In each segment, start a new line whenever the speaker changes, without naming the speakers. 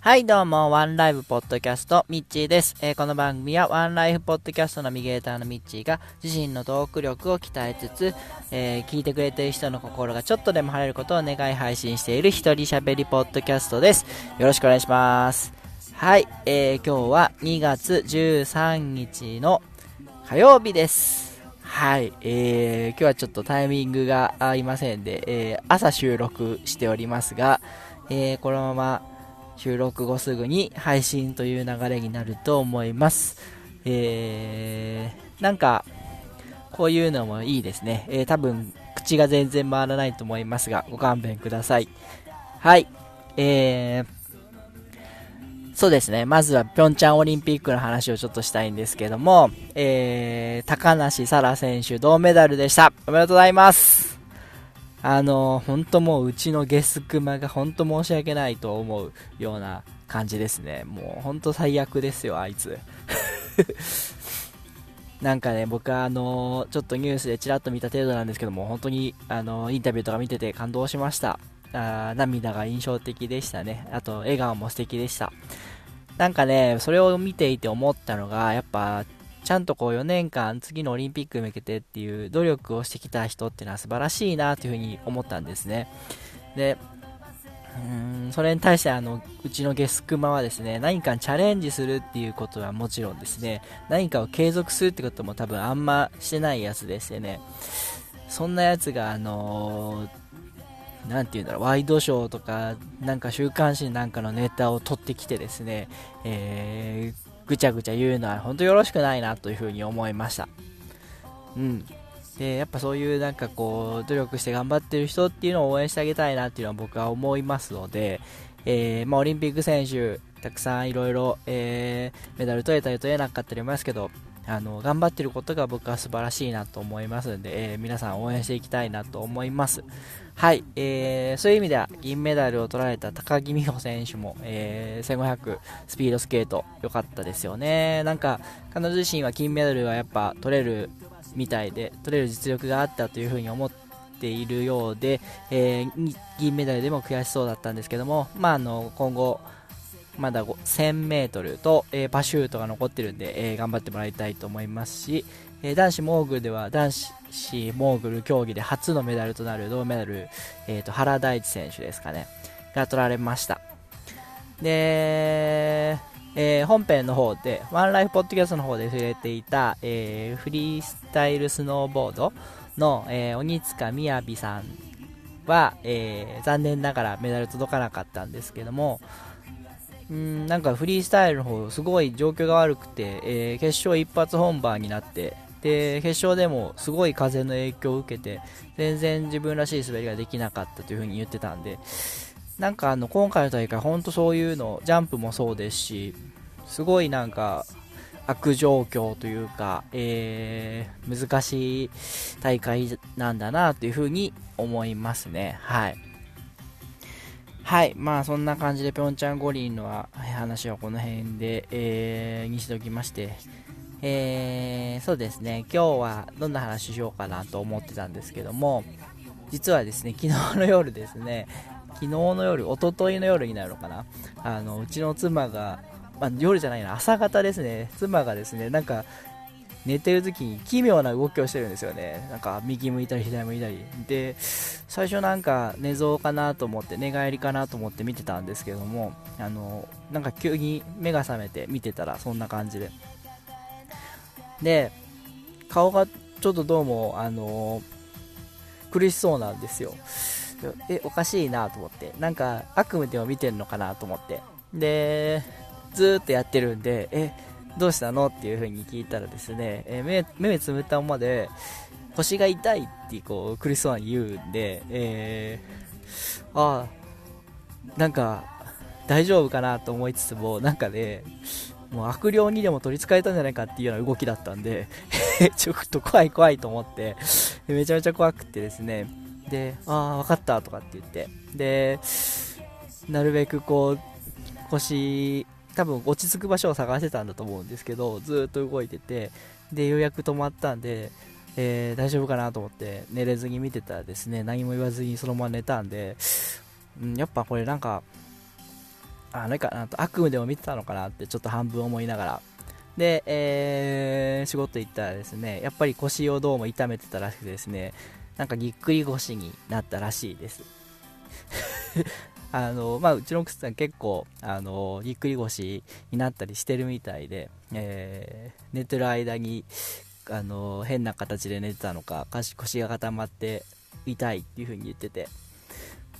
はい、どうも、ワンライブポッドキャスト、ミッチーです。えーこの番組は、ワンライフポッドキャストナビゲーターのミッチーが、自身のトーク力を鍛えつつ、えー聞いてくれている人の心がちょっとでも晴れることを願い配信している一人喋りポッドキャストです。よろしくお願いします。はい、えー今日は2月13日の火曜日です。はい、えー今日はちょっとタイミングが合いませんで、えー朝収録しておりますが、えーこのまま収録後すぐに配信という流れになると思います。えー、なんか、こういうのもいいですね。えー多分、口が全然回らないと思いますが、ご勘弁ください。はい。えー、そうですね。まずは、ピョンチャンオリンピックの話をちょっとしたいんですけども、えー、高梨沙羅選手銅メダルでした。おめでとうございます。あの、本当もううちのゲスクマが本当申し訳ないと思うような感じですね。もう本当最悪ですよ、あいつ。なんかね、僕はあのちょっとニュースでちらっと見た程度なんですけども、本当にあのインタビューとか見てて感動しました。あ涙が印象的でしたね。あと、笑顔も素敵でした。なんかね、それを見ていて思ったのが、やっぱ、ちゃんとこう4年間次のオリンピックに向けてっていう努力をしてきた人っていうのは素晴らしいなというふうに思ったんですね。で、うんそれに対してあのうちのゲスクマはですね何かチャレンジするっていうことはもちろんですね何かを継続するってことも多分あんましてないやつでしてねそんなやつがあのーて言うんだろうワイドショーとかなんか週刊誌なんかのネタを取ってきてですね、えーぐちゃぐちゃ言うのは本当よろしくないなというふうに思いました。うん。でやっぱそういうなんかこう努力して頑張ってる人っていうのを応援してあげたいなっていうのは僕は思いますので、えーまあ、オリンピック選手たくさんいろいろえーメダル取れたり取れなかったりもますけどあの頑張ってることが僕は素晴らしいなと思いますので、えー皆さん応援していきたいなと思います。はい、えーそういう意味では銀メダルを取られた高木美帆選手も、えー1500スピードスケート良かったですよね。なんか彼女自身は金メダルはやっぱ取れるみたいで取れる実力があったというふうに思っているようで、えー銀メダルでも悔しそうだったんですけども、まあ、あの今後まだ 1000m と、えーパシュートが残ってるんで、えー頑張ってもらいたいと思いますし、えー男子モーグルでは男子モーグル競技で初のメダルとなる銅メダル、えー、と原大地選手ですかねが取られました。で、えー本編の方でワンライフポッドキャストの方で触れていた、えーフリースタイルスノーボードの、えー鬼塚みやびさんは、えー残念ながらメダル届かなかったんですけどもうんなんかフリースタイルの方すごい状況が悪くて、えー決勝一発本番になってで決勝でもすごい風の影響を受けて全然自分らしい滑りができなかったという風に言ってたんでなんかあの今回の大会本当そういうのジャンプもそうですしすごいなんか悪状況というか、えー難しい大会なんだなという風に思いますね。はい。はい、まあそんな感じでピョンチャン五輪の話はこの辺で、えーにしておきまして、えーそうですね、今日はどんな話しようかなと思ってたんですけども、実はですね、昨日の夜ですね、昨日の夜、一昨日の夜になるのかな、あのうちの妻が、まあ、夜じゃないな、朝方ですね、妻がですね、なんか寝てる時に奇妙な動きをしてるんですよね。なんか右向いたり左向いたり。で、最初なんか寝相かなと思って、寝返りかなと思って見てたんですけども、あの、なんか急に目が覚めて見てたらそんな感じで。で、顔がちょっとどうも、あの苦しそうなんですよ。え、おかしいなと思って。なんか悪夢でも見てるのかなと思って。で、ずーっとやってるんで、え、どうしたの？っていう風に聞いたらですね、えー目目つむったままで腰が痛いってこう苦しそうに言うんで、えー、ああなんか大丈夫かなと思いつつもなんかねもう悪霊にでも取りつかれたんじゃないかっていうような動きだったんで ちょっと怖い怖いと思ってめちゃめちゃ怖くてですね。でああ分かったとかって言って。でなるべくこう腰多分落ち着く場所を探してたんだと思うんですけどずっと動いててでようやく止まったんで、えー大丈夫かなと思って寝れずに見てたらですね何も言わずにそのまま寝たんで、うん、やっぱこれなんかあれかなと悪夢でも見てたのかなってちょっと半分思いながら。で、えー、仕事行ったらですねやっぱり腰をどうも痛めてたらしくてですねなんかぎっくり腰になったらしいです。あのまあ、うちの奥さん結構あのぎっくり腰になったりしてるみたいで、えー、寝てる間にあの変な形で寝てたのか腰が固まって痛いっていう風に言ってて。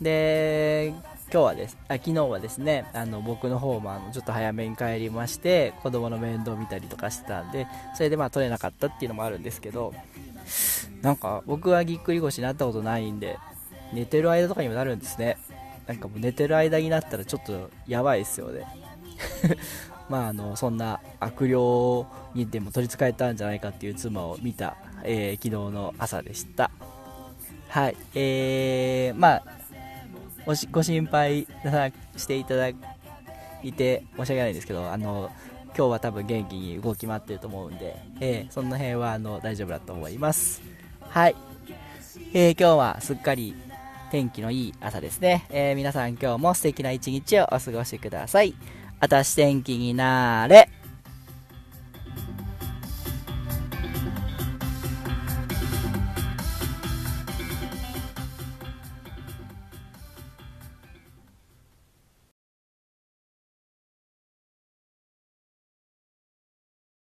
で今日はですあ昨日はですねあの僕の方もあのちょっと早めに帰りまして子供の面倒見たりとかしてたんでそれでまあ取れなかったっていうのもあるんですけどなんか僕はぎっくり腰になったことないんで寝てる間とかにもなるんですね。なんかもう寝てる間になったらちょっとやばいですよね。まああのそんな悪霊にでも取りつかれたんじゃないかっていう妻を見た、えー、昨日の朝でした。はいえー、まあごご心配していただいて申し訳ないんですけどあの今日は多分元気に動き回ってると思うんで、えー、その辺はあの大丈夫だと思います。はい、えー、今日はすっかり天気のいい朝ですね、えー、皆さん今日も素敵な一日をお過ごしください。あたし天気になーれ。